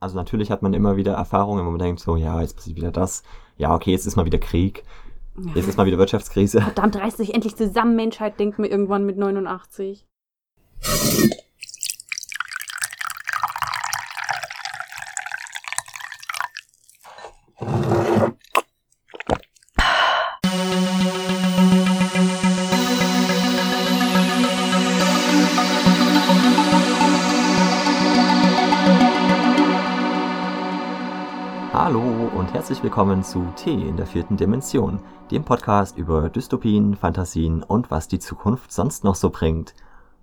Also natürlich hat man immer wieder Erfahrungen, wo man denkt, so, ja, jetzt passiert wieder das. Ja, okay, jetzt ist mal wieder Krieg. Jetzt ist mal wieder Wirtschaftskrise. Verdammt, reißt sich endlich zusammen, Menschheit, denkt mir irgendwann mit 89. willkommen zu T in der vierten Dimension, dem Podcast über Dystopien, Fantasien und was die Zukunft sonst noch so bringt.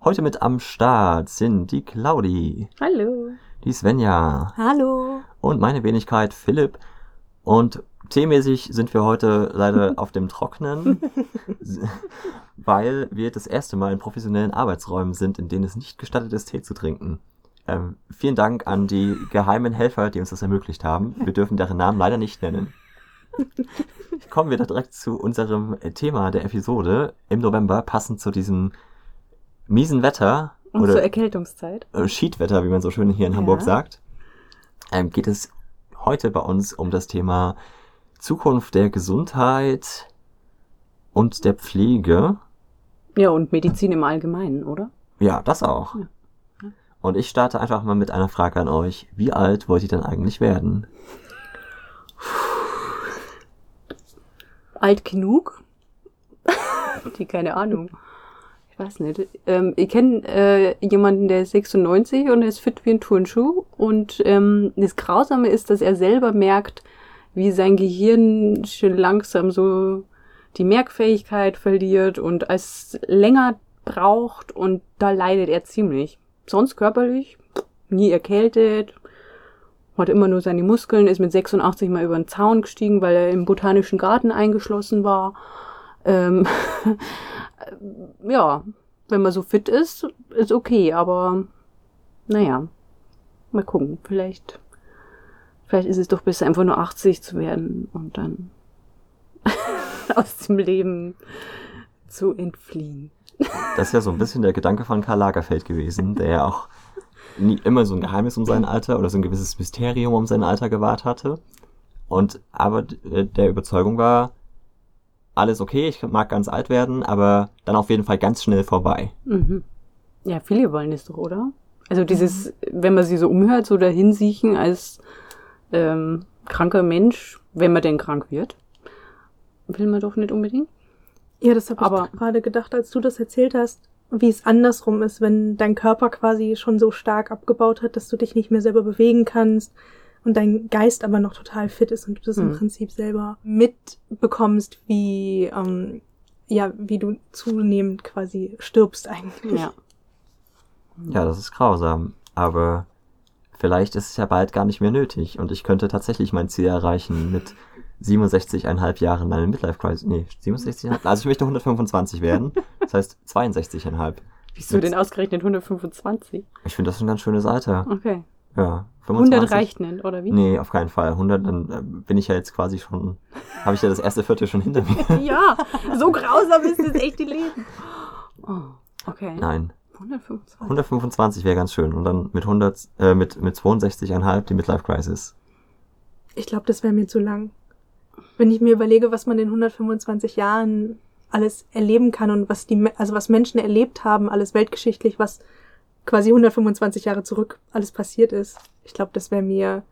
Heute mit am Start sind die Claudi, Hallo. die Svenja Hallo. und meine Wenigkeit Philipp. Und teemäßig sind wir heute leider auf dem Trocknen, weil wir das erste Mal in professionellen Arbeitsräumen sind, in denen es nicht gestattet ist, Tee zu trinken. Ähm, vielen Dank an die geheimen Helfer, die uns das ermöglicht haben. Wir dürfen deren Namen leider nicht nennen. Kommen wir da direkt zu unserem Thema der Episode im November, passend zu diesem miesen Wetter Und zur oder Erkältungszeit. äh, Schiedwetter, wie man so schön hier in Ja. Hamburg sagt, ähm, geht es heute bei uns um das Thema Zukunft der Gesundheit und der Pflege. Ja, und Medizin im Allgemeinen, oder? Ja, das auch. Ja. Und ich starte einfach mal mit einer Frage an euch. Wie alt wollt ihr denn eigentlich werden? Alt genug? Die, keine Ahnung. Ich weiß nicht. Ähm, ich kenne äh, jemanden, der ist 96 und er ist fit wie ein Turnschuh. Und ähm, das Grausame ist, dass er selber merkt, wie sein Gehirn schön langsam so die Merkfähigkeit verliert und es länger braucht und da leidet er ziemlich. Sonst körperlich, nie erkältet, hat immer nur seine Muskeln, ist mit 86 mal über den Zaun gestiegen, weil er im botanischen Garten eingeschlossen war. Ähm, ja, wenn man so fit ist, ist okay, aber naja, mal gucken. Vielleicht, vielleicht ist es doch besser, einfach nur 80 zu werden und dann aus dem Leben zu entfliehen. Das ist ja so ein bisschen der Gedanke von Karl Lagerfeld gewesen, der ja auch nie immer so ein Geheimnis um sein Alter oder so ein gewisses Mysterium um sein Alter gewahrt hatte. Und aber d- der Überzeugung war, alles okay, ich mag ganz alt werden, aber dann auf jeden Fall ganz schnell vorbei. Mhm. Ja, viele wollen das doch, oder? Also dieses, wenn man sie so umhört, so dahinsiechen als ähm, kranker Mensch, wenn man denn krank wird, will man doch nicht unbedingt. Ja, das habe ich gerade gedacht, als du das erzählt hast, wie es andersrum ist, wenn dein Körper quasi schon so stark abgebaut hat, dass du dich nicht mehr selber bewegen kannst und dein Geist aber noch total fit ist und du das im Hm. Prinzip selber mitbekommst, wie ähm, ja, wie du zunehmend quasi stirbst eigentlich. Ja. Ja, das ist grausam. Aber vielleicht ist es ja bald gar nicht mehr nötig und ich könnte tatsächlich mein Ziel erreichen mit 67,5 Jahren meine Midlife Crisis. Nee, 67,5. Also ich möchte 125 werden. Das heißt 62,5. Wieso denn ausgerechnet 125? Ich finde das ein ganz schönes Alter. Okay. Ja, 100 reicht nicht, oder wie? Nee, auf keinen Fall. 100, dann äh, bin ich ja jetzt quasi schon, habe ich ja das erste Viertel schon hinter mir. Ja, so grausam ist das echte Leben. Oh, okay. Nein, 125. 125 wäre ganz schön. Und dann mit 100, äh, mit, mit 62,5 die Midlife Crisis. Ich glaube, das wäre mir zu lang. Wenn ich mir überlege, was man in 125 Jahren alles erleben kann und was die, also was Menschen erlebt haben, alles weltgeschichtlich, was quasi 125 Jahre zurück alles passiert ist. Ich glaube, das wäre mir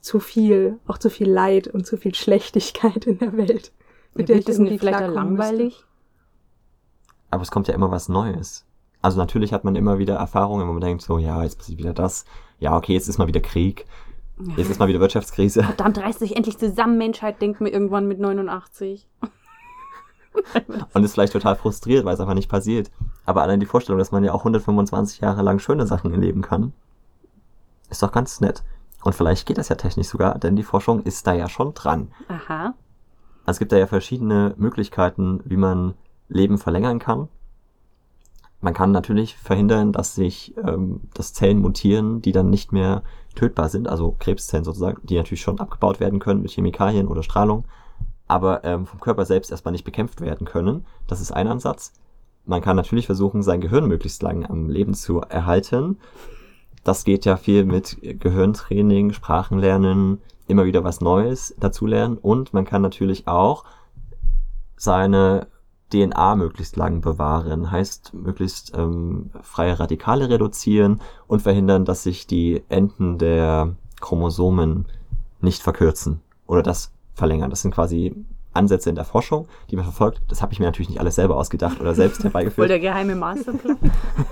zu viel, auch zu viel Leid und zu viel Schlechtigkeit in der Welt. Mit der wird ich das irgendwie vielleicht klarkommen müsste. langweilig? Aber es kommt ja immer was Neues. Also natürlich hat man immer wieder Erfahrungen, wo man denkt, so, ja, jetzt passiert wieder das. Ja, okay, jetzt ist mal wieder Krieg. Jetzt ist mal wieder Wirtschaftskrise. Verdammt, reißt sich endlich zusammen, Menschheit, denkt mir irgendwann mit 89. Und ist vielleicht total frustriert, weil es einfach nicht passiert. Aber allein die Vorstellung, dass man ja auch 125 Jahre lang schöne Sachen erleben kann, ist doch ganz nett. Und vielleicht geht das ja technisch sogar, denn die Forschung ist da ja schon dran. Aha. Also es gibt da ja verschiedene Möglichkeiten, wie man Leben verlängern kann. Man kann natürlich verhindern, dass sich ähm, dass Zellen mutieren, die dann nicht mehr tötbar sind, also Krebszellen sozusagen, die natürlich schon abgebaut werden können mit Chemikalien oder Strahlung, aber ähm, vom Körper selbst erstmal nicht bekämpft werden können. Das ist ein Ansatz. Man kann natürlich versuchen, sein Gehirn möglichst lang am Leben zu erhalten. das geht ja viel mit Gehirntraining, Sprachenlernen, immer wieder was Neues dazulernen und man kann natürlich auch seine DNA möglichst lang bewahren, heißt möglichst ähm, freie Radikale reduzieren und verhindern, dass sich die Enden der Chromosomen nicht verkürzen oder das verlängern. Das sind quasi Ansätze in der Forschung, die man verfolgt. Das habe ich mir natürlich nicht alles selber ausgedacht oder selbst herbeigeführt. Voll der geheime Masterplan.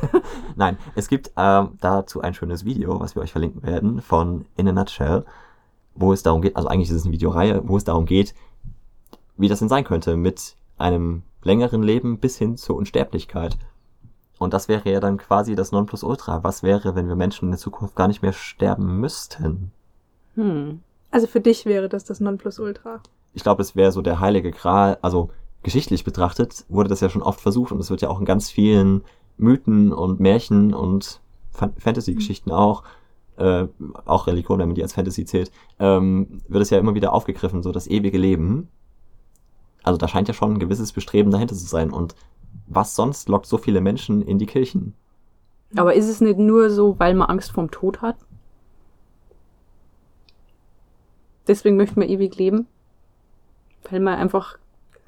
Nein, es gibt ähm, dazu ein schönes Video, was wir euch verlinken werden, von In a Nutshell, wo es darum geht, also eigentlich ist es eine Videoreihe, wo es darum geht, wie das denn sein könnte mit einem längeren Leben bis hin zur Unsterblichkeit. Und das wäre ja dann quasi das Nonplusultra. Was wäre, wenn wir Menschen in der Zukunft gar nicht mehr sterben müssten? Hm. Also für dich wäre das das Nonplusultra. Ich glaube, es wäre so der heilige Gral, also geschichtlich betrachtet wurde das ja schon oft versucht und es wird ja auch in ganz vielen Mythen und Märchen und Fan- Fantasy-Geschichten auch, äh, auch Religion, wenn man die als Fantasy zählt, ähm, wird es ja immer wieder aufgegriffen, so das ewige Leben. Also da scheint ja schon ein gewisses Bestreben dahinter zu sein. Und was sonst lockt so viele Menschen in die Kirchen? Aber ist es nicht nur so, weil man Angst vorm Tod hat? Deswegen möchte man ewig leben? Weil man einfach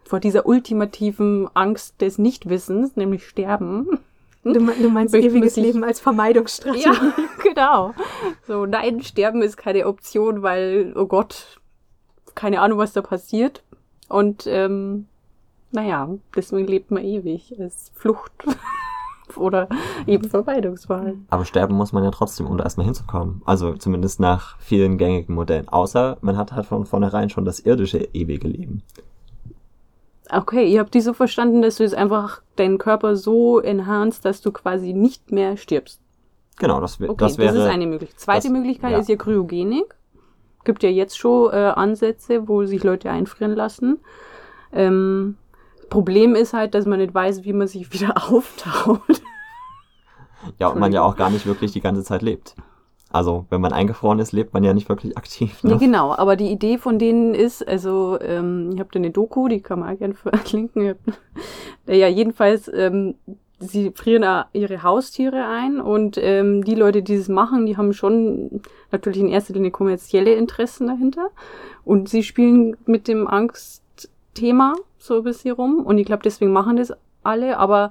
vor dieser ultimativen Angst des Nichtwissens, nämlich Sterben. Du, du meinst ewiges Leben als Vermeidungsstrategie. Ja, genau. So, nein, Sterben ist keine Option, weil, oh Gott, keine Ahnung, was da passiert. Und, ähm, naja, deswegen lebt man ewig als Flucht oder eben Vermeidungswahl. Aber sterben muss man ja trotzdem, um da erstmal hinzukommen. Also zumindest nach vielen gängigen Modellen. Außer man hat halt von vornherein schon das irdische ewige Leben. Okay, ihr habt die so verstanden, dass du jetzt einfach deinen Körper so enhanced, dass du quasi nicht mehr stirbst. Genau, das, Okay, das wäre. ist eine Möglichkeit. Zweite das- Möglichkeit ja. ist ja Kryogenik. Gibt ja jetzt schon äh, Ansätze, wo sich Leute einfrieren lassen. Ähm, Problem ist halt, dass man nicht weiß, wie man sich wieder auftaut. ja, und man ja auch gar nicht wirklich die ganze Zeit lebt. Also, wenn man eingefroren ist, lebt man ja nicht wirklich aktiv. Ne? Ja, genau, aber die Idee von denen ist, also, ähm, ich habe da eine Doku, die kann man auch gerne verlinken. Ja, jedenfalls, ähm, sie frieren ihre Haustiere ein und ähm, die Leute, die das machen, die haben schon natürlich in erster Linie kommerzielle Interessen dahinter und sie spielen mit dem Angstthema so ein bisschen rum und ich glaube, deswegen machen das alle, aber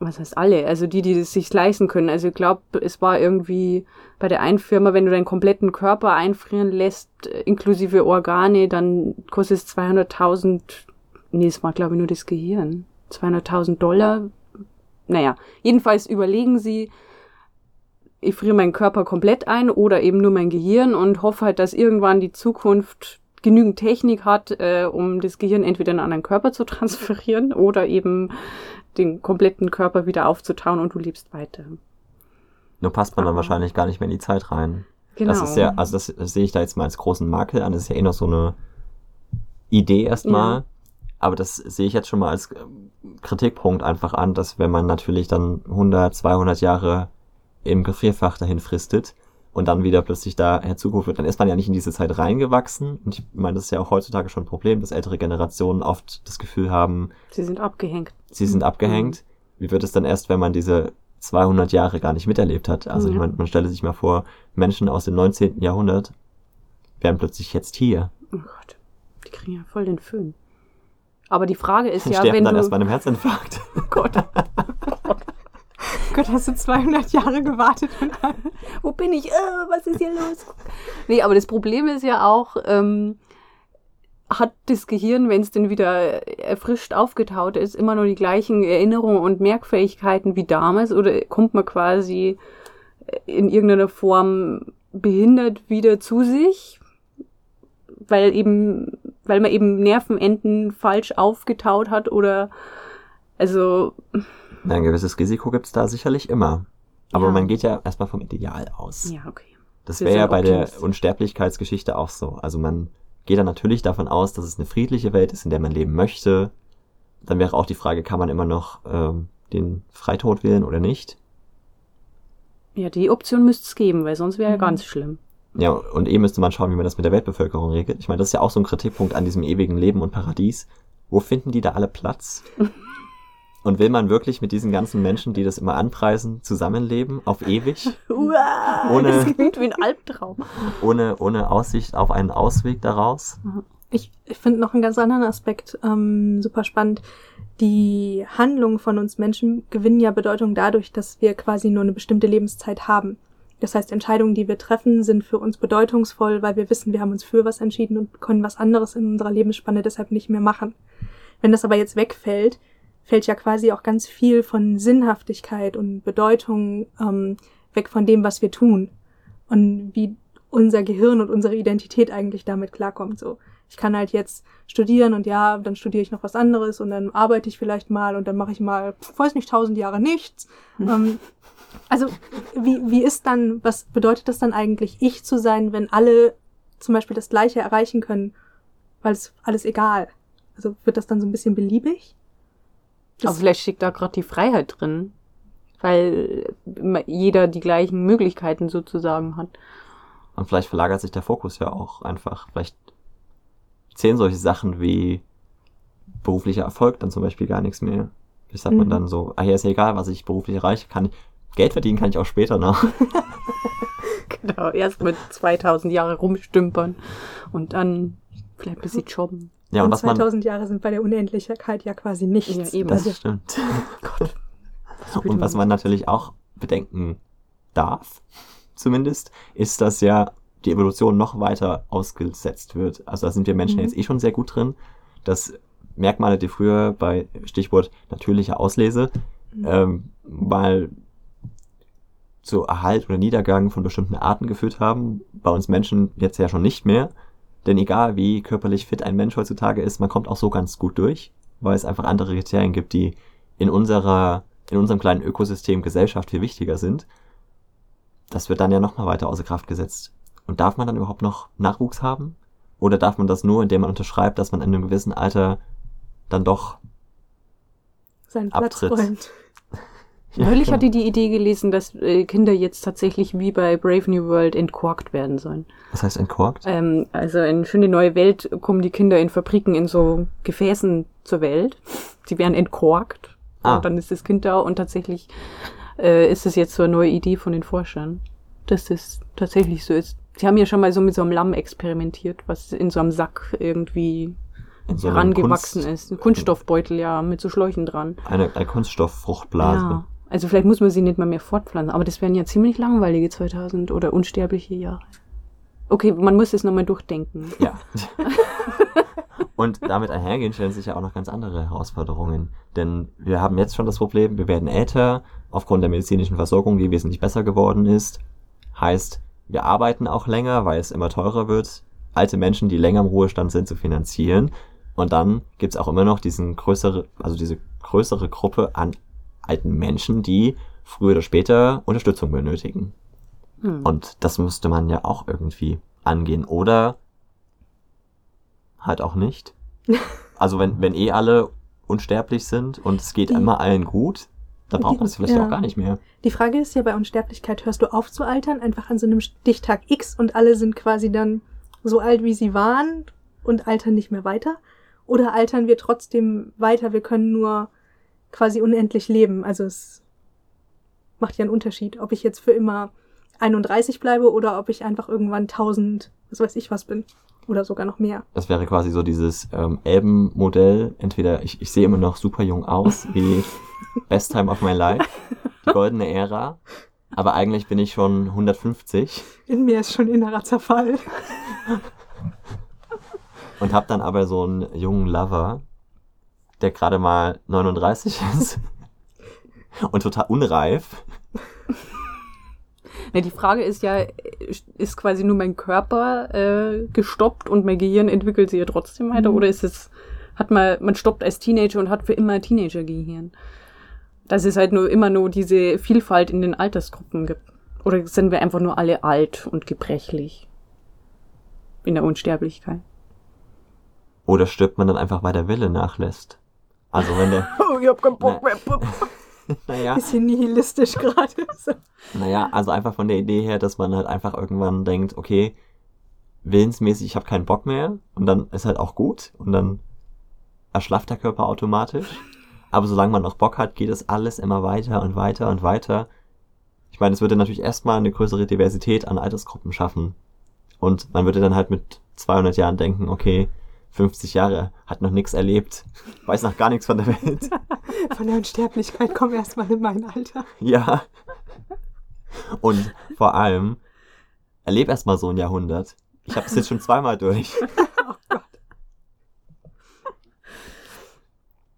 was heißt alle? Also die, die das sich leisten können. Also ich glaube, es war irgendwie bei der einen Firma, wenn du deinen kompletten Körper einfrieren lässt, äh, inklusive Organe, dann kostet es 200.000, nee, es war glaube ich nur das Gehirn. 200.000 Dollar. Naja, jedenfalls überlegen sie, ich friere meinen Körper komplett ein oder eben nur mein Gehirn und hoffe halt, dass irgendwann die Zukunft genügend Technik hat, äh, um das Gehirn entweder in einen anderen Körper zu transferieren oder eben den kompletten Körper wieder aufzutauen und du lebst weiter. Nur passt man dann Ah. wahrscheinlich gar nicht mehr in die Zeit rein. Genau. Das ist ja, also das, das sehe ich da jetzt mal als großen Makel an. Das ist ja eh noch so eine Idee erstmal. Ja. Aber das sehe ich jetzt schon mal als ähm, Kritikpunkt einfach an, dass wenn man natürlich dann 100, 200 Jahre im Gefrierfach dahin fristet und dann wieder plötzlich da herzugeholt wird, dann ist man ja nicht in diese Zeit reingewachsen. Und ich meine, das ist ja auch heutzutage schon ein Problem, dass ältere Generationen oft das Gefühl haben, Sie sind abgehängt. sie sind abgehängt. Wie wird es dann erst, wenn man diese 200 Jahre gar nicht miterlebt hat? Also ich Ja. meine, man stelle sich mal vor, Menschen aus dem 19. Jahrhundert wären plötzlich jetzt hier. Oh Gott, die kriegen ja voll den Föhn. Aber die Frage ist ja, sterben wenn dann du... erst bei einem Herzinfarkt. Oh Gott, Gott, hast du 200 Jahre gewartet? wo bin ich? Äh, was ist hier los? Nee, aber das Problem ist ja auch, ähm, hat das Gehirn, wenn es denn wieder erfrischt aufgetaut ist, immer nur die gleichen Erinnerungen und Merkfähigkeiten wie damals? Oder kommt man quasi in irgendeiner Form behindert wieder zu sich? Weil eben, weil man eben Nervenenden falsch aufgetaut hat oder also Ein gewisses Risiko gibt's da sicherlich immer. Aber Ja. man geht ja erstmal vom Ideal aus. ja, okay. das wäre ja bei der. Unsterblichkeitsgeschichte auch so. Also man geht dann natürlich davon aus, dass es eine friedliche Welt ist, in der man leben möchte. Dann wäre auch die Frage, kann man immer noch ähm, den Freitod wählen oder nicht? Ja, die Option müsste es geben, weil sonst wäre ja Mhm. ganz schlimm. Ja, und eh müsste man schauen, wie man das mit der Weltbevölkerung regelt. Ich meine, das ist ja auch so ein Kritikpunkt an diesem ewigen Leben und Paradies. Wo finden die da alle Platz? Und will man wirklich mit diesen ganzen Menschen, die das immer anpreisen, zusammenleben, auf ewig, Uah, Ohne- das klingt wie ein Albtraum. ohne, ohne Aussicht auf einen Ausweg daraus? Ich, ich finde noch einen ganz anderen Aspekt ähm, super spannend. Die Handlungen von uns Menschen gewinnen ja Bedeutung dadurch, dass wir quasi nur eine bestimmte Lebenszeit haben. Das heißt, Entscheidungen, die wir treffen, sind für uns bedeutungsvoll, weil wir wissen, wir haben uns für was entschieden und können was anderes in unserer Lebensspanne deshalb nicht mehr machen. Wenn das aber jetzt wegfällt, fällt ja quasi auch ganz viel von Sinnhaftigkeit und Bedeutung ähm, weg von dem, was wir tun. Und wie unser Gehirn und unsere Identität eigentlich damit klarkommt. So, ich kann halt jetzt studieren und ja, dann studiere ich noch was anderes und dann arbeite ich vielleicht mal und dann mache ich mal, weiß nicht, tausend Jahre nichts. ähm, also wie, wie ist dann, was bedeutet das dann eigentlich, ich zu sein, wenn alle zum Beispiel das Gleiche erreichen können, weil es alles egal. Also wird das dann so ein bisschen beliebig? Das- Aber vielleicht steckt da gerade die Freiheit drin, weil jeder die gleichen Möglichkeiten sozusagen hat. Und vielleicht verlagert sich der Fokus ja auch einfach. Vielleicht zählen solche Sachen wie beruflicher Erfolg dann zum Beispiel gar nichts mehr. Ich sagt man Mhm. dann so, ah ja, ist ja egal, was ich beruflich erreiche, kann ich, Geld verdienen kann ich auch später noch. Genau, erst mit 2000 Jahre rumstümpern und dann vielleicht ein bisschen jobben. Ja, und und was man, 2000 Jahre sind bei der Unendlichkeit ja quasi nichts. Ja, eben. das Also, stimmt. Gott. Und was man natürlich auch bedenken darf, zumindest, ist, dass ja die Evolution noch weiter ausgesetzt wird. Also da sind wir Menschen Mhm. jetzt eh schon sehr gut drin, dass Merkmale, die früher bei Stichwort natürliche Auslese Mhm. ähm, mal zu Erhalt oder Niedergang von bestimmten Arten geführt haben, bei uns Menschen jetzt ja schon nicht mehr. Denn egal wie körperlich fit ein Mensch heutzutage ist, man kommt auch so ganz gut durch, weil es einfach andere Kriterien gibt, die in unserer, in unserem kleinen Ökosystem Gesellschaft viel wichtiger sind. Das wird dann ja nochmal weiter außer Kraft gesetzt. Und darf man dann überhaupt noch Nachwuchs haben? Oder darf man das nur, indem man unterschreibt, dass man in einem gewissen Alter dann doch seinen Platz Abtritt. räumt. Neulich hatte die Idee gelesen, dass äh, Kinder jetzt tatsächlich wie bei Brave New World entkorkt werden sollen. Was heißt entkorkt? Ähm, also in schöne neue Welt kommen die Kinder in Fabriken in so Gefäßen zur Welt. Sie werden entkorkt. Ah. Und dann ist das Kind da und tatsächlich äh, ist es jetzt so eine neue Idee von den Forschern, dass das tatsächlich so ist. Sie haben ja schon mal so mit so einem Lamm experimentiert, was in so einem Sack irgendwie so herangewachsen Kunst- ist. Ein Kunststoffbeutel, ja, mit so Schläuchen dran. Eine, eine Kunststofffruchtblase. Ja. Also vielleicht muss man sie nicht mal mehr fortpflanzen, aber das wären ja ziemlich langweilige 2000 oder unsterbliche Jahre. Okay, man muss es nochmal durchdenken. Ja. Und damit einhergehen stellen sich ja auch noch ganz andere Herausforderungen. Denn wir haben jetzt schon das Problem, wir werden älter, aufgrund der medizinischen Versorgung, die wesentlich besser geworden ist. Heißt, wir arbeiten auch länger, weil es immer teurer wird, alte Menschen, die länger im Ruhestand sind, zu finanzieren. Und dann gibt's auch immer noch diesen größere, also diese größere Gruppe an alten Menschen, die früher oder später Unterstützung benötigen. Hm. Und das müsste man ja auch irgendwie angehen. Oder halt auch nicht. Also wenn, wenn eh alle unsterblich sind und es geht Die- immer allen gut, dann braucht man das vielleicht Ja. auch gar nicht mehr. Die Frage ist ja bei Unsterblichkeit, hörst du auf zu altern, einfach an so einem Stichtag X und alle sind quasi dann so alt, wie sie waren und altern nicht mehr weiter? Oder altern wir trotzdem weiter, wir können nur quasi unendlich leben? Also es macht ja einen Unterschied, ob ich jetzt für immer 31 bleibe oder ob ich einfach irgendwann 1000, was weiß ich was bin. Oder sogar noch mehr. Das wäre quasi so dieses ähm, Elben-Modell. Entweder ich, ich sehe immer noch super jung aus, wie Best Time of My Life, die goldene Ära, aber eigentlich bin ich schon 150 In mir ist schon innerer Zerfall. und habe dann aber so einen jungen Lover, der gerade mal 39 ist und total unreif. Ja, die Frage ist ja, ist quasi nur mein Körper äh, gestoppt und mein Gehirn entwickelt sich ja trotzdem weiter? Mhm. Oder ist es, hat man, man stoppt als Teenager und hat für immer Teenager-Gehirn? Dass es halt nur immer nur diese Vielfalt in den Altersgruppen gibt. Oder sind wir einfach nur alle alt und gebrechlich? In der Unsterblichkeit. Oder stirbt man dann einfach, weil der Wille nachlässt? Also wenn der, Oh, ich hab keinen Bock mehr. naja, Bisschen nihilistisch gerade. So. naja, also einfach von der Idee her, dass man halt einfach irgendwann denkt, okay, willensmäßig, ich habe keinen Bock mehr und dann ist halt auch gut und dann erschlafft der Körper automatisch. Aber solange man noch Bock hat, geht es alles immer weiter und weiter und weiter. Ich meine, es würde natürlich erstmal eine größere Diversität an Altersgruppen schaffen. Und man würde dann halt mit 200 Jahren denken, okay, 50 Jahre, hat noch nichts erlebt, weiß noch gar nichts von der Welt. Von der Unsterblichkeit komm erst mal in mein Alter. Ja. Und vor allem, erleb erst mal so ein Jahrhundert. Ich habe es jetzt schon zweimal durch. Oh Gott.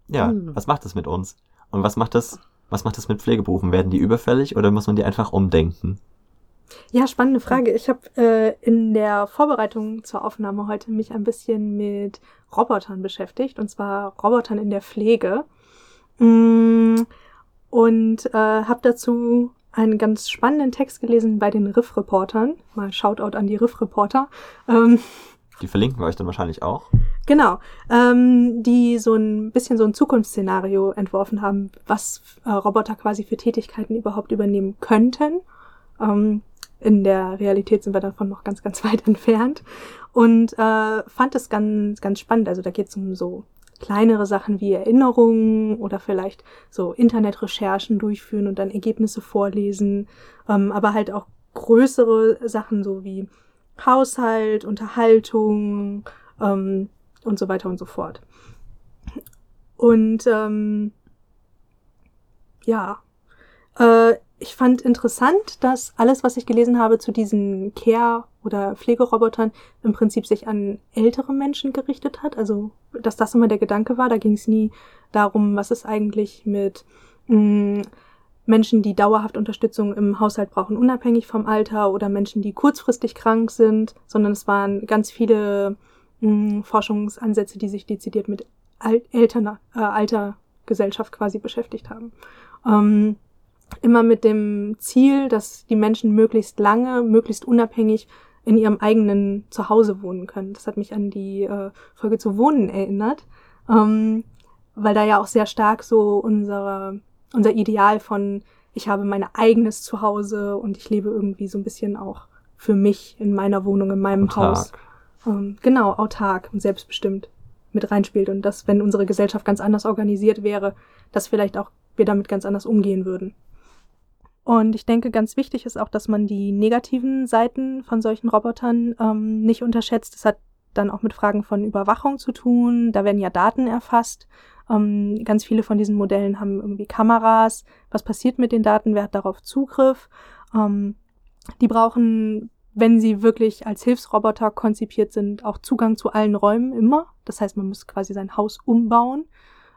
Ja, Hm. was macht das mit uns? Und was macht das, was macht das mit Pflegeberufen? Werden die überfällig oder muss man die einfach umdenken? Ja, spannende Frage. Ich habe äh, in der Vorbereitung zur Aufnahme heute mich ein bisschen mit Robotern beschäftigt, und zwar Robotern in der Pflege. Mm, Und äh, habe dazu einen ganz spannenden Text gelesen bei den Riff-Reportern. Mal Shoutout an die Riff-Reporter. Ähm, Die verlinken wir euch dann wahrscheinlich auch. Genau, ähm, die so ein bisschen so ein Zukunftsszenario entworfen haben, was äh, Roboter quasi für Tätigkeiten überhaupt übernehmen könnten. Ähm, in der Realität sind wir davon noch ganz, ganz weit entfernt. Und äh, fand es ganz, ganz spannend. Also da geht es um so kleinere Sachen wie Erinnerungen oder vielleicht so Internetrecherchen durchführen und dann Ergebnisse vorlesen, ähm, aber halt auch größere Sachen so wie Haushalt, Unterhaltung ähm, und so weiter und so fort. Und ähm, ja, äh, ich fand interessant, dass alles, was ich gelesen habe zu diesen Care- oder Pflegerobotern, im Prinzip sich an ältere Menschen gerichtet hat. Also, dass das immer der Gedanke war. Da ging es nie darum, was ist eigentlich mit mh, Menschen, die dauerhaft Unterstützung im Haushalt brauchen, unabhängig vom Alter, oder Menschen, die kurzfristig krank sind, sondern es waren ganz viele mh, Forschungsansätze, die sich dezidiert mit Al Eltern, äh, alter Gesellschaft quasi beschäftigt haben. Ähm, immer mit dem Ziel, dass die Menschen möglichst lange, möglichst unabhängig in ihrem eigenen Zuhause wohnen können. Das hat mich an die äh, Folge zu Wohnen erinnert, ähm, weil da ja auch sehr stark so unsere, unser Ideal von ich habe mein eigenes Zuhause und ich lebe irgendwie so ein bisschen auch für mich in meiner Wohnung, in meinem Haus. Tag. Ähm, genau, autark und selbstbestimmt mit reinspielt und dass, wenn unsere Gesellschaft ganz anders organisiert wäre, dass vielleicht auch wir damit ganz anders umgehen würden. Und ich denke, ganz wichtig ist auch, dass man die negativen Seiten von solchen Robotern ähm, nicht unterschätzt. Das hat dann auch mit Fragen von Überwachung zu tun. Da werden ja Daten erfasst. Ähm, ganz viele von diesen Modellen haben irgendwie Kameras. Was passiert mit den Daten? Wer hat darauf Zugriff? Ähm, die brauchen, wenn sie wirklich als Hilfsroboter konzipiert sind, auch Zugang zu allen Räumen immer. Das heißt, man muss quasi sein Haus umbauen.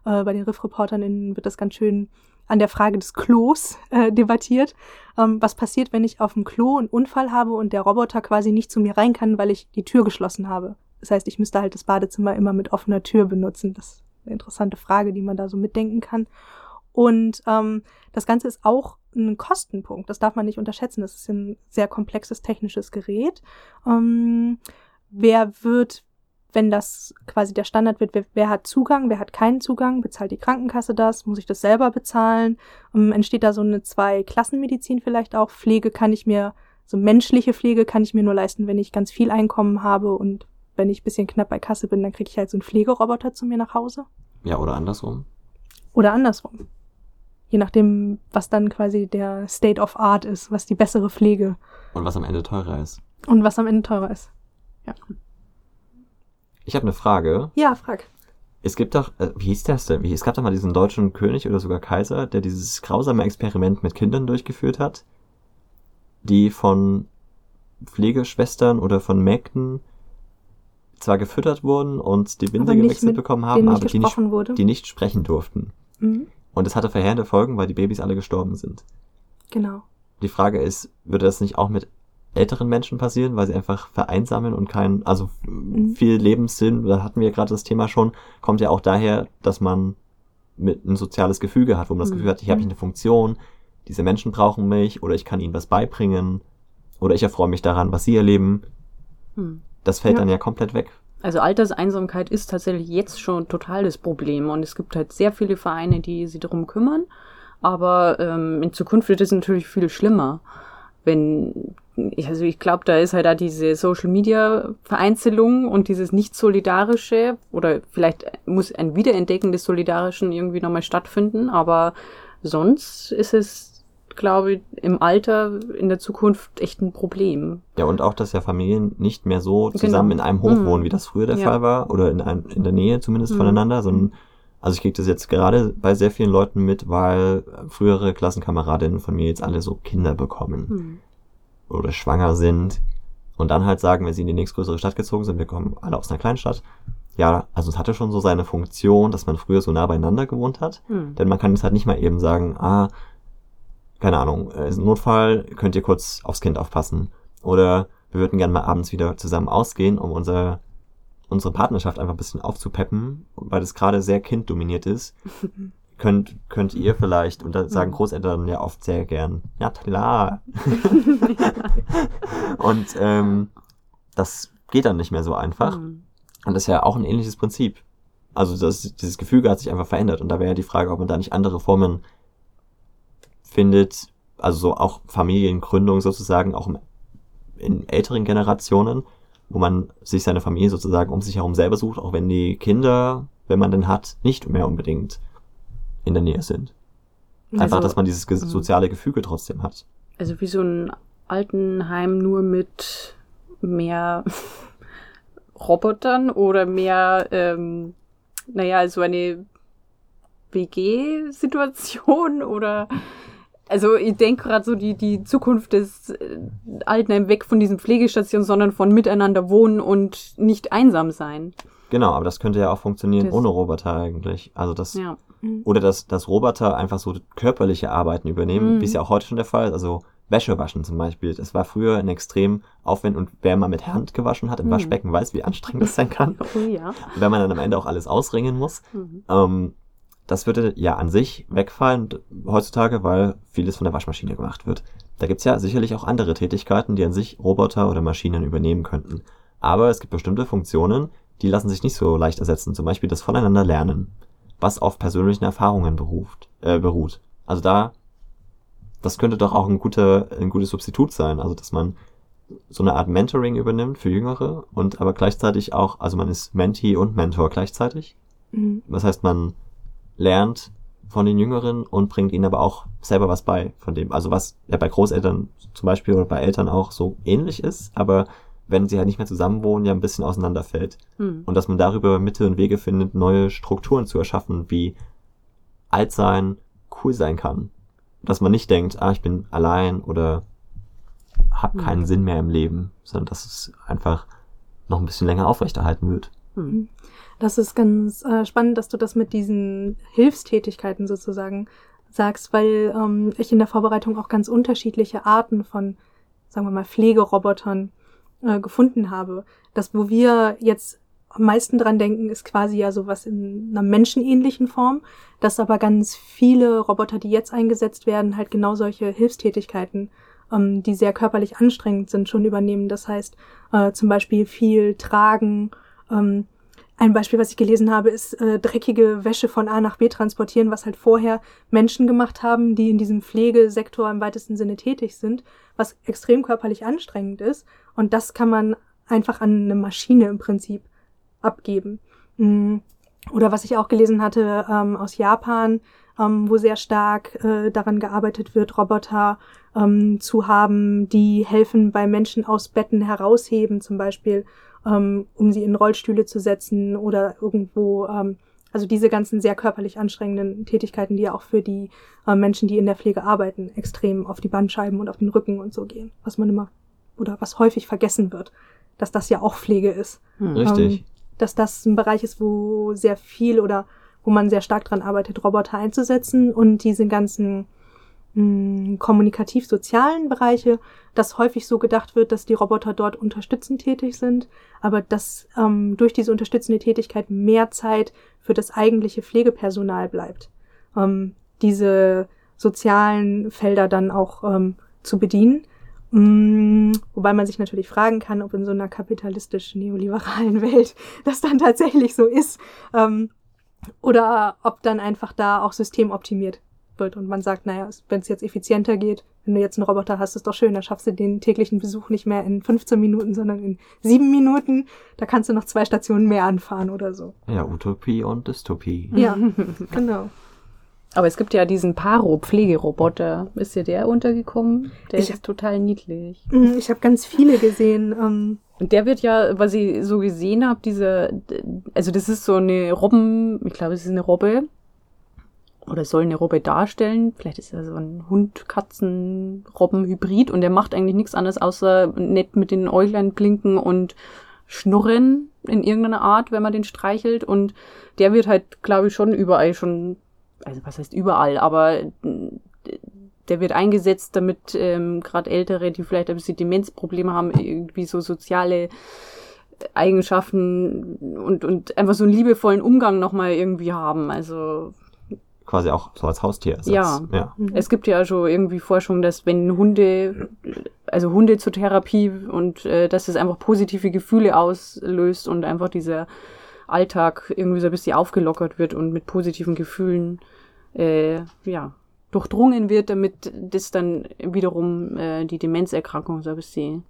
Äh, bei den Riff-Reportern wird das ganz schön an der Frage des Klos äh, debattiert. Ähm, was passiert, wenn ich auf dem Klo einen Unfall habe und der Roboter quasi nicht zu mir rein kann, weil ich die Tür geschlossen habe? Das heißt, ich müsste halt das Badezimmer immer mit offener Tür benutzen. Das ist eine interessante Frage, die man da so mitdenken kann. Und ähm, das Ganze ist auch ein Kostenpunkt. Das darf man nicht unterschätzen. Das ist ein sehr komplexes technisches Gerät. Ähm, wer wird wenn das quasi der Standard wird, wer, wer, hat Zugang, wer hat keinen Zugang, bezahlt die Krankenkasse das, muss ich das selber bezahlen, ähm, entsteht da so eine Zwei-Klassenmedizin vielleicht auch, Pflege kann ich mir, so menschliche Pflege kann ich mir nur leisten, wenn ich ganz viel Einkommen habe und wenn ich bisschen knapp bei Kasse bin, dann kriege ich halt so einen Pflegeroboter zu mir nach Hause. Ja, oder andersrum. Oder andersrum. Je nachdem, was dann quasi der State of Art ist, was die bessere Pflege. Und was am Ende teurer ist. Und was am Ende teurer ist. Ja. Ich habe eine Frage. Ja, frag. Es gibt doch, äh, wie hieß das denn? Es gab doch mal diesen deutschen König oder sogar Kaiser, der dieses grausame Experiment mit Kindern durchgeführt hat, die von Pflegeschwestern oder von Mägden zwar gefüttert wurden und die Winde gewechselt bekommen haben, aber die nicht, wurde. die nicht sprechen durften. Mhm. Und es hatte verheerende Folgen, weil die Babys alle gestorben sind. Genau. Die Frage ist, würde das nicht auch mit älteren Menschen passieren, weil sie einfach vereinsamen und kein, also Mhm. viel Lebenssinn, da hatten wir gerade das Thema schon, kommt ja auch daher, dass man mit ein soziales Gefüge hat, wo man das Mhm. Gefühl hat, ich habe Mhm. eine Funktion, diese Menschen brauchen mich oder ich kann ihnen was beibringen oder ich erfreue mich daran, was sie erleben. Hm. Das fällt Ja. dann ja komplett weg. Also Alterseinsamkeit ist tatsächlich jetzt schon total das Problem und es gibt halt sehr viele Vereine, die sich darum kümmern. Aber ähm, in Zukunft wird es natürlich viel schlimmer, wenn ich, also ich glaube, da ist halt da diese Social Media Vereinzelung und dieses nicht solidarische oder vielleicht muss ein Wiederentdecken des Solidarischen irgendwie nochmal stattfinden, aber sonst ist es, glaube ich, im Alter in der Zukunft echt ein Problem. Ja, und auch, dass ja Familien nicht mehr so zusammen Genau. in einem Hof Mhm. wohnen, wie das früher der Ja. Fall war, oder in, einem, in der Nähe zumindest Mhm. voneinander, sondern also ich kriege das jetzt gerade bei sehr vielen Leuten mit, weil frühere Klassenkameradinnen von mir jetzt alle so Kinder bekommen Hm. Oder schwanger sind und dann halt sagen, wenn sie in die nächstgrößere Stadt gezogen sind, wir kommen alle aus einer Kleinstadt. Ja, also es hatte schon so seine Funktion, dass man früher so nah beieinander gewohnt hat. Hm. Denn man kann jetzt halt nicht mal eben sagen, ah, keine Ahnung, äh, ist ein Notfall, könnt ihr kurz aufs Kind aufpassen. Oder wir würden gerne mal abends wieder zusammen ausgehen, um unser, unsere Partnerschaft einfach ein bisschen aufzupeppen, weil das gerade sehr kinddominiert ist. könnt, könnt ihr vielleicht, und da sagen Mhm. Großeltern ja oft sehr gern, ja klar. und ähm, das geht dann nicht mehr so einfach. Hm. Und das ist ja auch ein ähnliches Prinzip. Also das, dieses Gefüge hat sich einfach verändert. Und da wäre ja die Frage, ob man da nicht andere Formen findet, also so auch Familiengründung sozusagen, auch in älteren Generationen, wo man sich seine Familie sozusagen um sich herum selber sucht, auch wenn die Kinder, wenn man denn hat, nicht mehr unbedingt in der Nähe sind. Einfach, Also- dass man dieses Mhm. soziale Gefüge trotzdem hat. Also wie so ein Altenheim nur mit mehr Robotern oder mehr, ähm, naja, so eine WG-Situation oder also ich denke gerade so die, die Zukunft des äh, Altenheim weg von diesen Pflegestationen, sondern von miteinander wohnen und nicht einsam sein. Genau, aber das könnte ja auch funktionieren Das- ohne Roboter eigentlich. Also das Ja. Oder dass, dass Roboter einfach so körperliche Arbeiten übernehmen, Mhm. wie es ja auch heute schon der Fall ist. Also Wäsche waschen zum Beispiel. Das war früher ein extrem aufwendig und wer mal mit Hand gewaschen hat im Mhm. Waschbecken weiß, wie anstrengend das sein kann. Oh ja. Wenn man dann am Ende auch alles ausringen muss. Mhm. Ähm, das würde ja an sich wegfallen heutzutage, weil vieles von der Waschmaschine gemacht wird. Da gibt's ja sicherlich auch andere Tätigkeiten, die an sich Roboter oder Maschinen übernehmen könnten. Aber es gibt bestimmte Funktionen, die lassen sich nicht so leicht ersetzen. Zum Beispiel das Voneinander lernen, was auf persönlichen Erfahrungen beruft, äh, beruht. Also da, das könnte doch auch ein, guter, ein gutes Substitut sein. Also dass man so eine Art Mentoring übernimmt für Jüngere und aber gleichzeitig auch, also man ist Mentee und Mentor gleichzeitig. Mhm. Das heißt, man lernt von den Jüngeren und bringt ihnen aber auch selber was bei von dem. Also was ja bei Großeltern zum Beispiel oder bei Eltern auch so ähnlich ist, aber wenn sie halt nicht mehr zusammen wohnen, ja ein bisschen auseinanderfällt. Mhm. Und dass man darüber Mittel und Wege findet, neue Strukturen zu erschaffen, wie alt sein cool sein kann. Dass man nicht denkt, ah, ich bin allein oder hab Mhm. keinen Sinn mehr im Leben, sondern dass es einfach noch ein bisschen länger aufrechterhalten wird. Mhm. Das ist ganz äh, spannend, dass du das mit diesen Hilfstätigkeiten sozusagen sagst, weil ähm, ich in der Vorbereitung auch ganz unterschiedliche Arten von, sagen wir mal, Pflegerobotern äh, gefunden habe. Das, wo wir jetzt am meisten dran denken, ist quasi ja sowas in einer menschenähnlichen Form, dass aber ganz viele Roboter, die jetzt eingesetzt werden, halt genau solche Hilfstätigkeiten, ähm, die sehr körperlich anstrengend sind, schon übernehmen. Das heißt, äh, zum Beispiel viel tragen, ähm, ein Beispiel, was ich gelesen habe, ist äh, dreckige Wäsche von A nach B transportieren, was halt vorher Menschen gemacht haben, die in diesem Pflegesektor im weitesten Sinne tätig sind, was extrem körperlich anstrengend ist. Und das kann man einfach an eine Maschine im Prinzip abgeben. Mm. Oder was ich auch gelesen hatte ähm, aus Japan, ähm, wo sehr stark äh, daran gearbeitet wird, Roboter ähm, zu haben, die helfen bei Menschen aus Betten herausheben, zum Beispiel, ähm, um sie in Rollstühle zu setzen oder irgendwo, ähm, also diese ganzen sehr körperlich anstrengenden Tätigkeiten, die ja auch für die äh, Menschen, die in der Pflege arbeiten, extrem auf die Bandscheiben und auf den Rücken und so gehen, was man immer oder was häufig vergessen wird, dass das ja auch Pflege ist Mhm. Richtig. Ähm, dass das ein Bereich ist, wo sehr viel oder wo man sehr stark dran arbeitet, Roboter einzusetzen und diese ganzen mh, kommunikativ-sozialen Bereiche, dass häufig so gedacht wird, dass die Roboter dort unterstützend tätig sind, aber dass ähm, durch diese unterstützende Tätigkeit mehr Zeit für das eigentliche Pflegepersonal bleibt, ähm, diese sozialen Felder dann auch ähm, zu bedienen. Mm, Wobei man sich natürlich fragen kann, ob in so einer kapitalistisch-neoliberalen Welt das dann tatsächlich so ist. Ähm, oder ob dann einfach da auch systemoptimiert wird und man sagt, naja, wenn es jetzt effizienter geht, wenn du jetzt einen Roboter hast, ist doch schön, da schaffst du den täglichen Besuch nicht mehr in 15 Minuten, sondern in sieben Minuten. Da kannst du noch zwei Stationen mehr anfahren oder so. Ja, Utopie und Dystopie. Ja, genau. Aber es gibt ja diesen Paro-Pflegeroboter. Ist dir der untergekommen? Der Ich- ist total niedlich. Mm, Ich habe ganz viele gesehen. Ähm, Und der wird ja, was ich so gesehen habe, dieser, also das ist so eine Robben, ich glaube, es ist eine Robbe. Oder soll eine Robbe darstellen. Vielleicht ist er so ein Hund-Katzen-Robben-Hybrid und der macht eigentlich nichts anderes, außer nett mit den Äuglein blinken und schnurren in irgendeiner Art, wenn man den streichelt. Und der wird halt, glaube ich, schon überall schon, also was heißt überall, aber der wird eingesetzt, damit ähm, gerade Ältere, die vielleicht ein bisschen Demenzprobleme haben, irgendwie so soziale Eigenschaften und, und einfach so einen liebevollen Umgang nochmal irgendwie haben. Also Quasi auch so als Haustierersatz. Ja. ja. es gibt ja schon irgendwie Forschung, dass wenn Hunde, also Hunde zur Therapie und äh, dass es einfach positive Gefühle auslöst und einfach dieser Alltag irgendwie so ein bisschen aufgelockert wird und mit positiven Gefühlen äh, ja, durchdrungen wird, damit das dann wiederum äh, die Demenzerkrankung so ein bisschen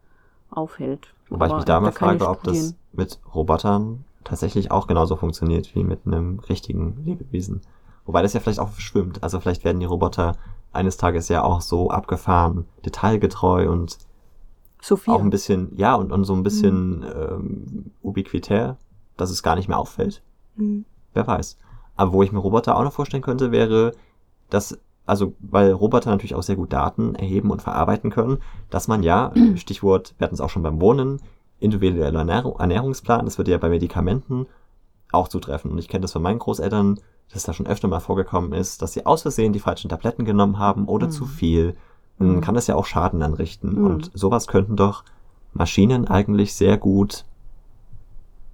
aufhält. Wobei ich Aber mich da mal ich frage, ob das mit Robotern tatsächlich auch genauso funktioniert wie mit einem richtigen Lebewesen. Wobei das ja vielleicht auch verschwimmt. Also vielleicht werden die Roboter eines Tages ja auch so abgefahren, detailgetreu und Sophia. auch ein bisschen, ja, und, und so ein bisschen Mhm. ähm, ubiquitär, dass es gar nicht mehr auffällt. mm, Wer weiß. Aber wo ich mir Roboter auch noch vorstellen könnte, wäre, dass, also, weil Roboter natürlich auch sehr gut Daten erheben und verarbeiten können, dass man ja, Stichwort, wir hatten es auch schon beim Wohnen, individueller Ernährung, Ernährungsplan, das würde ja bei Medikamenten auch zutreffen. Und ich kenne das von meinen Großeltern, dass da schon öfter mal vorgekommen ist, dass sie aus Versehen die falschen Tabletten genommen haben oder Mhm. zu viel. Und dann Mhm. kann das ja auch Schaden anrichten. Mhm. Und sowas könnten doch Maschinen eigentlich sehr gut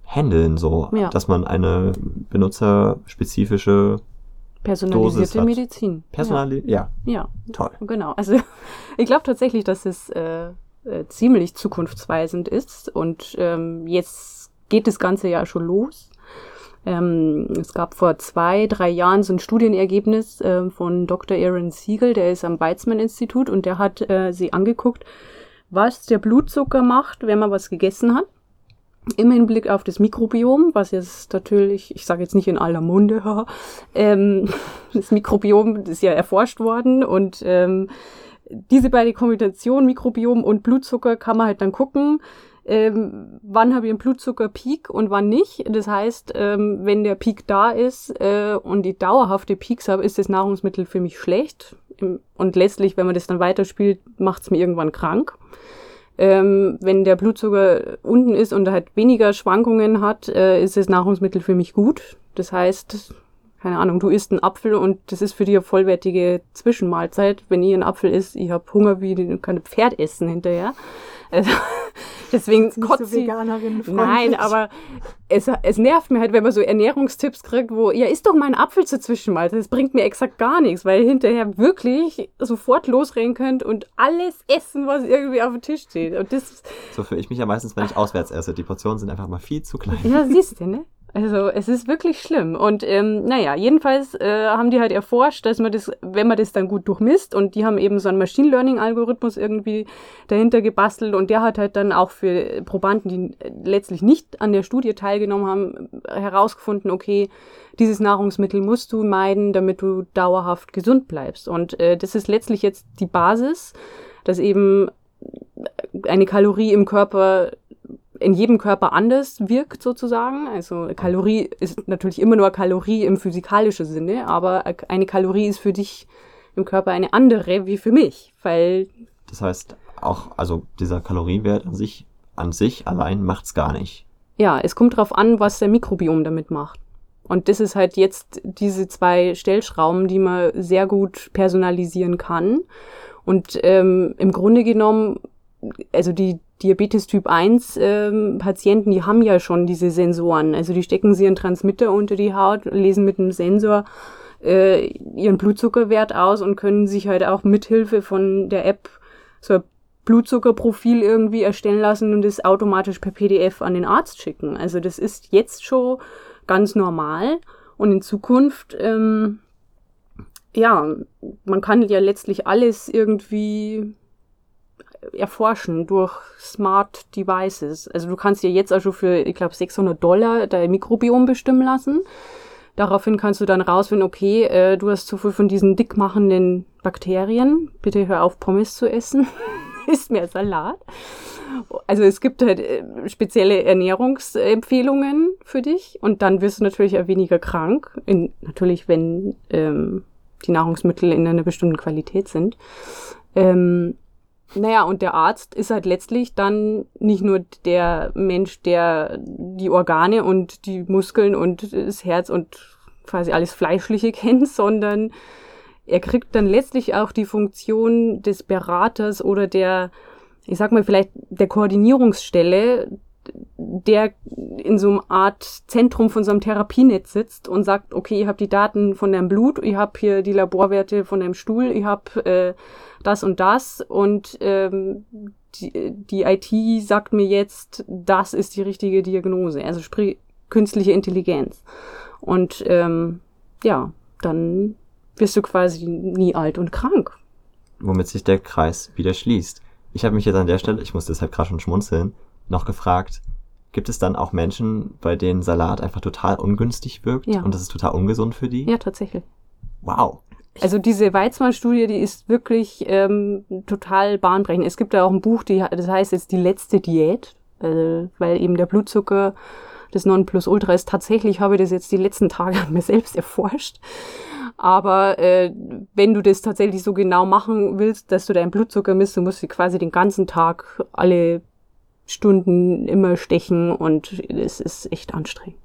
handeln, so, Ja. dass man eine benutzerspezifische Dosis Personalisierte. Medizin. Personal, ja. Ja. ja. toll. Genau, also ich glaube tatsächlich, dass es äh, äh, ziemlich zukunftsweisend ist und ähm, jetzt geht das Ganze ja schon los. Ähm, es gab vor zwei, drei Jahren so ein Studienergebnis äh, von Dr. Aaron Siegel, der ist am Weizmann-Institut und der hat äh, sie angeguckt, was der Blutzucker macht, wenn man was gegessen hat. Im Hinblick auf das Mikrobiom, was jetzt natürlich, ich sage jetzt nicht in aller Munde, ähm, das Mikrobiom ist ja erforscht worden und ähm, diese beide Kombinationen, Mikrobiom und Blutzucker, kann man halt dann gucken, ähm, wann habe ich einen Blutzuckerpeak und wann nicht. Das heißt, ähm, wenn der Peak da ist äh, und die dauerhafte Peaks habe, ist das Nahrungsmittel für mich schlecht. Und letztlich, wenn man das dann weiterspielt, macht es mir irgendwann krank. Ähm, wenn der Blutzucker unten ist und halt weniger Schwankungen hat, äh, ist das Nahrungsmittel für mich gut. Das heißt, keine Ahnung, du isst einen Apfel und das ist für dich eine vollwertige Zwischenmahlzeit. Wenn ihr einen Apfel isst, ich habe Hunger wie kann ein Pferd essen hinterher. Also, deswegen nicht so kotze ich. Veganerin Nein, aber es, es nervt mir halt, wenn man so Ernährungstipps kriegt, wo, ja, isst doch mal einen Apfel zur Zwischenmahlzeit. Das bringt mir exakt gar nichts, weil ihr hinterher wirklich sofort losrennen könnt und alles essen, was irgendwie auf dem Tisch steht. Und das, So fühle ich mich ja meistens, wenn ich auswärts esse. Die Portionen sind einfach mal viel zu klein. ja, siehst du, ne? Also es ist wirklich schlimm. Und ähm, naja, jedenfalls äh, haben die halt erforscht, dass man das, wenn man das dann gut durchmisst, und die haben eben so einen Machine Learning-Algorithmus irgendwie dahinter gebastelt und der hat halt dann auch für Probanden, die letztlich nicht an der Studie teilgenommen haben, herausgefunden, okay, dieses Nahrungsmittel musst du meiden, damit du dauerhaft gesund bleibst. Und äh, das ist letztlich jetzt die Basis, dass eben eine Kalorie im Körper in jedem Körper anders wirkt sozusagen. Also Kalorie ist natürlich immer nur Kalorie im physikalischen Sinne, aber eine Kalorie ist für dich im Körper eine andere wie für mich, weil Das heißt, auch, also dieser Kalorienwert an sich, an sich allein macht's gar nicht. ja, es kommt drauf an, was der Mikrobiom damit macht. Und das ist halt jetzt diese zwei Stellschrauben, die man sehr gut personalisieren kann. Und ähm, im Grunde genommen, also die Diabetes Typ 1 ähm, Patienten, die haben ja schon diese Sensoren. Also die stecken sie einen Transmitter unter die Haut, lesen mit einem Sensor äh, ihren Blutzuckerwert aus und können sich halt auch mithilfe von der App so ein Blutzuckerprofil irgendwie erstellen lassen und das automatisch per PDF an den Arzt schicken. Also das ist jetzt schon ganz normal und in Zukunft ähm, ja, man kann ja letztlich alles irgendwie erforschen durch Smart Devices. Also du kannst dir jetzt also für, ich glaube, 600 Dollar dein Mikrobiom bestimmen lassen. Daraufhin kannst du dann rausfinden, okay, äh, du hast zu viel von diesen dickmachenden Bakterien. Bitte hör auf, Pommes zu essen. Isst mehr Salat. Also es gibt halt äh, spezielle Ernährungsempfehlungen für dich und dann wirst du natürlich auch weniger krank. In, natürlich, wenn ähm, die Nahrungsmittel in einer bestimmten Qualität sind. Ähm, naja, und der Arzt ist halt letztlich dann nicht nur der Mensch, der die Organe und die Muskeln und das Herz und quasi alles Fleischliche kennt, sondern er kriegt dann letztlich auch die Funktion des Beraters oder der, ich sag mal, vielleicht der Koordinierungsstelle, der in so einer Art Zentrum von so einem Therapienetz sitzt und sagt, okay, ihr habt die Daten von deinem Blut, ich habe hier die Laborwerte von deinem Stuhl, ich habe äh, das und das und ähm, die, die IT sagt mir jetzt, das ist die richtige Diagnose, also sprich künstliche Intelligenz. Und ähm, ja, dann wirst du quasi nie alt und krank. Womit sich der Kreis wieder schließt. Ich habe mich jetzt an der Stelle, ich muss deshalb gerade schon schmunzeln, noch gefragt, gibt es dann auch Menschen, bei denen Salat einfach total ungünstig wirkt Ja. und das ist total ungesund für die? Ja, tatsächlich. Wow. Also diese Weizmann-Studie, die ist wirklich ähm, total bahnbrechend. Es gibt da auch ein Buch, die, das heißt jetzt die letzte Diät, äh, weil eben der Blutzucker das Nonplusultra ist. Tatsächlich habe ich das jetzt die letzten Tage an mir selbst erforscht. Aber äh, wenn du das tatsächlich so genau machen willst, dass du deinen Blutzucker misst, du musst du quasi den ganzen Tag alle Stunden immer stechen und es ist echt anstrengend.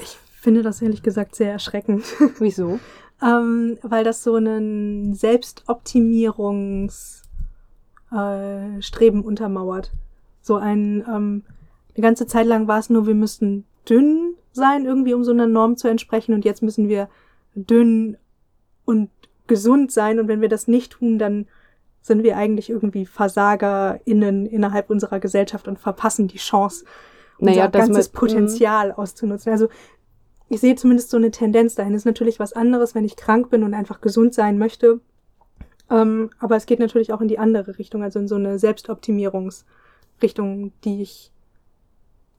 Ich finde das ehrlich gesagt sehr erschreckend, Wieso? ähm, weil das so einen Selbstoptimierungsstreben äh, untermauert. So ein, ähm, eine ganze Zeit lang war es nur, wir müssten dünn sein, irgendwie um so einer Norm zu entsprechen und jetzt müssen wir dünn und gesund sein und wenn wir das nicht tun, dann sind wir eigentlich irgendwie VersagerInnen innerhalb unserer Gesellschaft und verpassen die Chance, unser Naja, dass ganzes man- Potenzial auszunutzen. Also ich sehe zumindest so eine Tendenz dahin. Ist natürlich was anderes, wenn ich krank bin und einfach gesund sein möchte. Ähm, aber es geht natürlich auch in die andere Richtung, also in so eine Selbstoptimierungsrichtung, die ich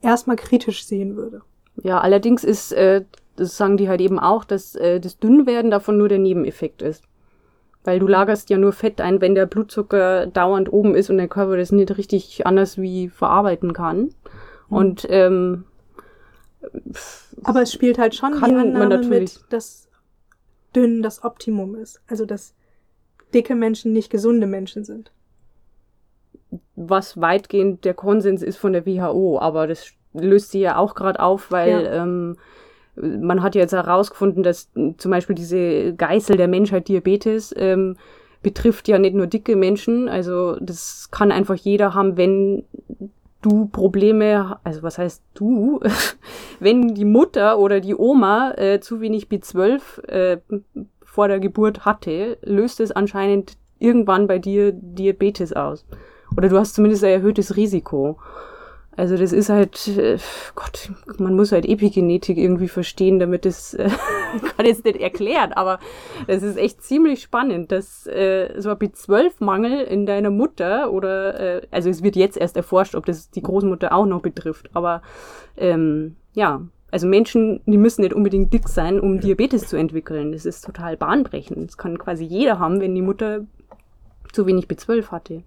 erstmal kritisch sehen würde. Ja, allerdings ist, äh, das sagen die halt eben auch, dass äh, das Dünnwerden davon nur der Nebeneffekt ist. Weil du lagerst ja nur Fett ein, wenn der Blutzucker dauernd oben ist und der Körper das nicht richtig anders wie verarbeiten kann. Und ähm, Aber es spielt halt schon Kann die Annahme mit, dass dünn das Optimum ist. Also dass dicke Menschen nicht gesunde Menschen sind. was weitgehend der Konsens ist von der WHO, aber das löst sie ja auch gerade auf, weil Ja. ähm, man hat ja jetzt herausgefunden, dass äh, zum Beispiel diese Geißel der Menschheit Diabetes ähm, betrifft ja nicht nur dicke Menschen, also das kann einfach jeder haben, wenn du Probleme, also was heißt du, wenn die Mutter oder die Oma äh, zu wenig B12 äh, vor der Geburt hatte, löst es anscheinend irgendwann bei dir Diabetes aus. Oder du hast zumindest ein erhöhtes Risiko. Also das ist halt, äh, Gott, man muss halt Epigenetik irgendwie verstehen, damit es, äh, kann jetzt nicht erklären, aber das ist echt ziemlich spannend, dass äh, so ein B12-Mangel in deiner Mutter oder, äh, also es wird jetzt erst erforscht, ob das die Großmutter auch noch betrifft, aber ähm, ja, also Menschen, die müssen nicht unbedingt dick sein, um Diabetes zu entwickeln. Das ist total bahnbrechend. Das kann quasi jeder haben, wenn die Mutter zu wenig B12 hatte.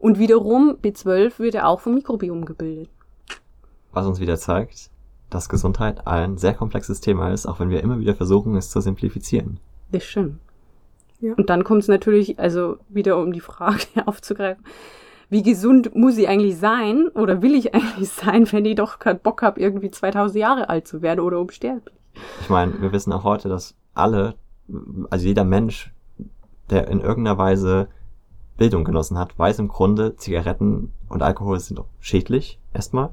Und wiederum, B12 wird ja auch vom Mikrobiom gebildet. Was uns wieder zeigt, dass Gesundheit ein sehr komplexes Thema ist, auch wenn wir immer wieder versuchen, es zu simplifizieren. Das stimmt. Ja. Und dann kommt es natürlich, also wieder um die Frage aufzugreifen, wie gesund muss ich eigentlich sein oder will ich eigentlich sein, wenn ich doch keinen Bock habe, irgendwie 2000 Jahre alt zu werden oder unsterblich? Ich meine, wir wissen auch heute, dass alle, also jeder Mensch, der in irgendeiner Weise Bildung genossen hat, weiß im Grunde, Zigaretten und Alkohol sind schädlich, erstmal.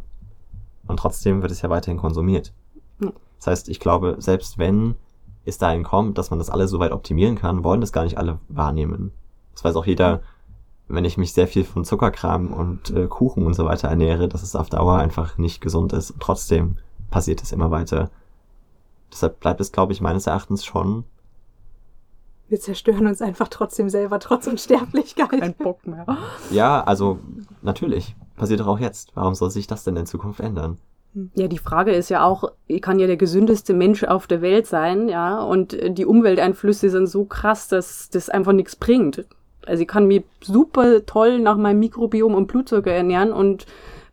Und trotzdem wird es ja weiterhin konsumiert. Ja. Das heißt, ich glaube, selbst wenn es dahin kommt, dass man das alles so weit optimieren kann, wollen das gar nicht alle wahrnehmen. Das weiß auch jeder, wenn ich mich sehr viel von Zuckerkram und äh, Kuchen und so weiter ernähre, dass es auf Dauer einfach nicht gesund ist. Und trotzdem passiert es immer weiter. Deshalb bleibt es, glaube ich, meines Erachtens schon Wir zerstören uns einfach trotzdem selber, trotz Unsterblichkeit. Kein Bock mehr. Ja, also natürlich. Passiert doch auch jetzt. Warum soll sich das denn in Zukunft ändern? Ja, die Frage ist ja auch, ich kann ja der gesündeste Mensch auf der Welt sein, ja, und die Umwelteinflüsse sind so krass, dass das einfach nichts bringt. Also ich kann mich super toll nach meinem Mikrobiom und Blutzucker ernähren und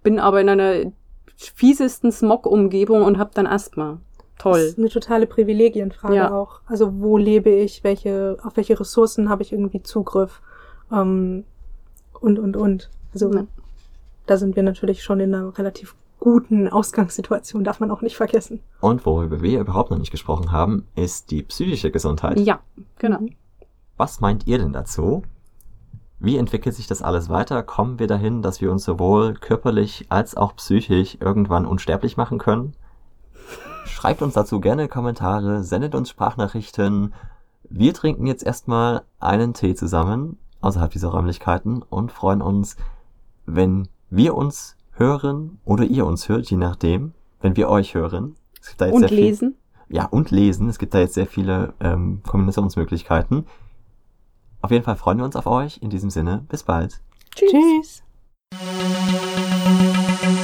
bin aber in einer fiesesten Smog-Umgebung und habe dann Asthma. Das Toll. ist eine totale Privilegienfrage Ja. auch. Also wo lebe ich, welche, auf welche Ressourcen habe ich irgendwie Zugriff ähm, und, und, und. Also Ja. da sind wir natürlich schon in einer relativ guten Ausgangssituation, darf man auch nicht vergessen. Und worüber wir überhaupt noch nicht gesprochen haben, ist die psychische Gesundheit. Ja, genau. Mhm. Was meint ihr denn dazu? Wie entwickelt sich das alles weiter? Kommen wir dahin, dass wir uns sowohl körperlich als auch psychisch irgendwann unsterblich machen können? Schreibt uns dazu gerne Kommentare, sendet uns Sprachnachrichten. Wir trinken jetzt erstmal einen Tee zusammen außerhalb dieser Räumlichkeiten und freuen uns, wenn wir uns hören oder ihr uns hört, je nachdem, wenn wir euch hören. Es gibt da jetzt Und sehr viel- lesen. ja, und lesen. Es gibt da jetzt sehr viele ähm, Kombinationsmöglichkeiten. Auf jeden Fall freuen wir uns auf euch. In diesem Sinne, bis bald. Tschüss. Tschüss.